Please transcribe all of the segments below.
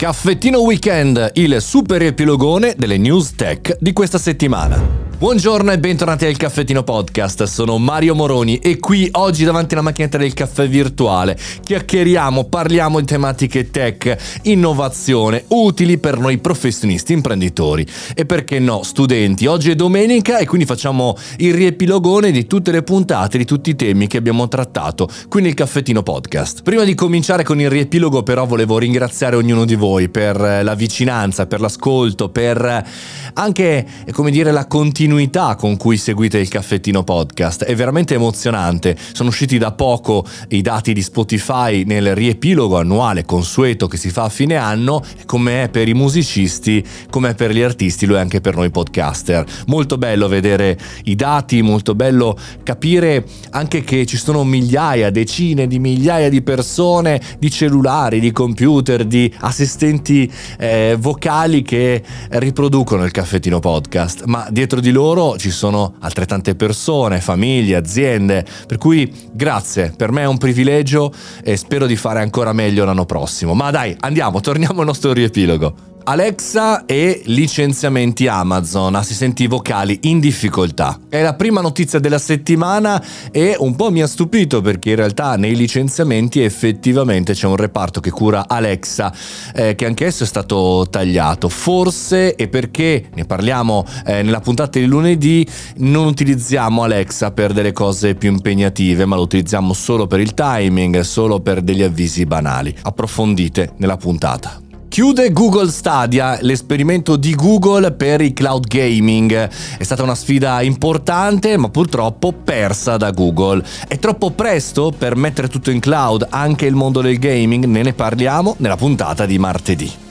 Caffettino Weekend, il super epilogone delle news tech di questa settimana. Buongiorno e bentornati al Caffettino Podcast, sono Mario Moroni e qui oggi davanti alla macchinetta del caffè virtuale chiacchieriamo, parliamo di tematiche tech, innovazione, utili per noi professionisti, imprenditori e perché no, studenti. Oggi è domenica e quindi facciamo il riepilogone di tutte le puntate, di tutti i temi che abbiamo trattato qui nel Caffettino Podcast. Prima di cominciare con il riepilogo però volevo ringraziare ognuno di voi per la vicinanza, per l'ascolto, per anche, come dire, la continuità continuità con cui seguite il caffettino podcast. È veramente emozionante. Sono usciti da poco i dati di Spotify nel riepilogo annuale consueto che si fa a fine anno, come è per i musicisti, come è per gli artisti, lo è anche per noi podcaster. Molto bello vedere i dati, molto bello capire anche che ci sono migliaia, decine di migliaia di persone, di cellulari, di computer, di assistenti eh, vocali che riproducono il caffettino podcast, ma dietro di loro loro ci sono altrettante persone, famiglie, aziende, per cui grazie, per me è un privilegio e spero di fare ancora meglio l'anno prossimo. Ma dai, andiamo, torniamo al nostro riepilogo. Alexa e licenziamenti Amazon, assistenti vocali in difficoltà. È la prima notizia della settimana e un po' mi ha stupito perché in realtà nei licenziamenti effettivamente c'è un reparto che cura Alexa eh, che anch'esso è stato tagliato. Forse e perché ne parliamo eh, nella puntata di lunedì non utilizziamo Alexa per delle cose più impegnative ma lo utilizziamo solo per il timing, solo per degli avvisi banali. Approfondite nella puntata. Chiude Google Stadia, l'esperimento di Google per il cloud gaming. È stata una sfida importante, ma purtroppo persa da Google. È troppo presto per mettere tutto in cloud, anche il mondo del gaming, ne ne parliamo nella puntata di martedì.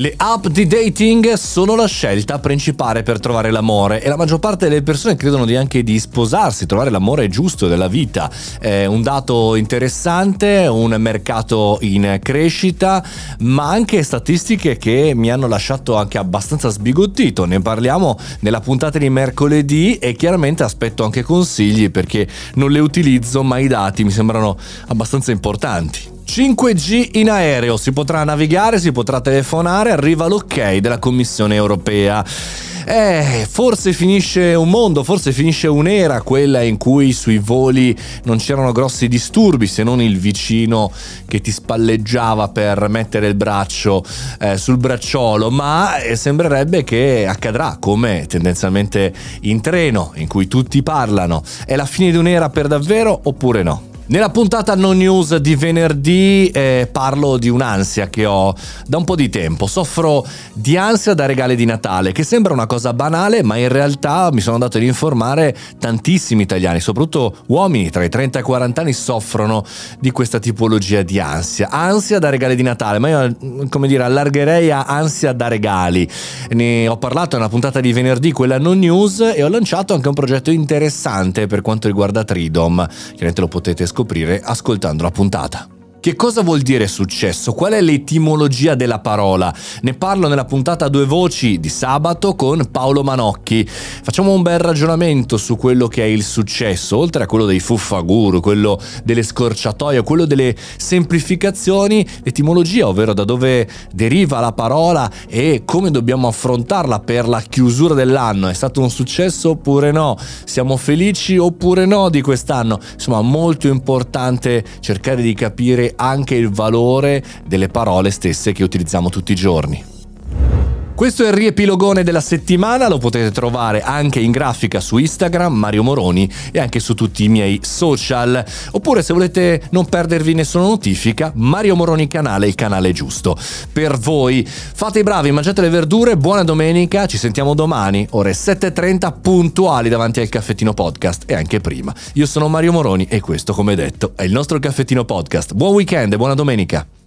Le app di dating sono la scelta principale per trovare l'amore e la maggior parte delle persone credono di anche di sposarsi, trovare l'amore giusto della vita. È un dato interessante, un mercato in crescita, ma anche statistiche che mi hanno lasciato anche abbastanza sbigottito. Ne parliamo nella puntata di mercoledì e chiaramente aspetto anche consigli perché non le utilizzo, ma i dati mi sembrano abbastanza importanti. 5G in aereo, si potrà navigare, si potrà telefonare, arriva l'ok della Commissione europea. Eh, forse finisce un mondo, forse finisce un'era, quella in cui sui voli non c'erano grossi disturbi, se non il vicino che ti spalleggiava per mettere il braccio eh, sul bracciolo, ma eh, sembrerebbe che accadrà come tendenzialmente in treno, in cui tutti parlano. È la fine di un'era per davvero oppure no? Nella puntata no news di venerdì eh, parlo di un'ansia che ho da un po' di tempo. Soffro di ansia da regali di Natale, che sembra una cosa banale, ma in realtà mi sono andato ad informare tantissimi italiani, soprattutto uomini tra i 30 e i 40 anni, soffrono di questa tipologia di ansia. Ansia da regali di Natale, ma io come dire allargherei a ansia da regali. Ne ho parlato nella puntata di venerdì, quella no news, e ho lanciato anche un progetto interessante per quanto riguarda Tridom. Chiaramente lo potete scoprire scoprire ascoltando la puntata. Che cosa vuol dire successo? Qual è l'etimologia della parola? Ne parlo nella puntata due voci di sabato con Paolo Manocchi. Facciamo un bel ragionamento su quello che è il successo, oltre a quello dei fuffaguru, quello delle scorciatoie, quello delle semplificazioni, l'etimologia, ovvero da dove deriva la parola e come dobbiamo affrontarla per la chiusura dell'anno. È stato un successo oppure no? Siamo felici oppure no di quest'anno? Insomma, molto importante cercare di capire anche il valore delle parole stesse che utilizziamo tutti i giorni. Questo è il riepilogone della settimana, lo potete trovare anche in grafica su Instagram, Mario Moroni e anche su tutti i miei social. Oppure se volete non perdervi nessuna notifica, Mario Moroni canale, il canale giusto. Per voi, fate i bravi, mangiate le verdure, buona domenica, ci sentiamo domani, ore 7.30 puntuali davanti al caffettino podcast e anche prima. Io sono Mario Moroni e questo, come detto, è il nostro caffettino podcast. Buon weekend e buona domenica!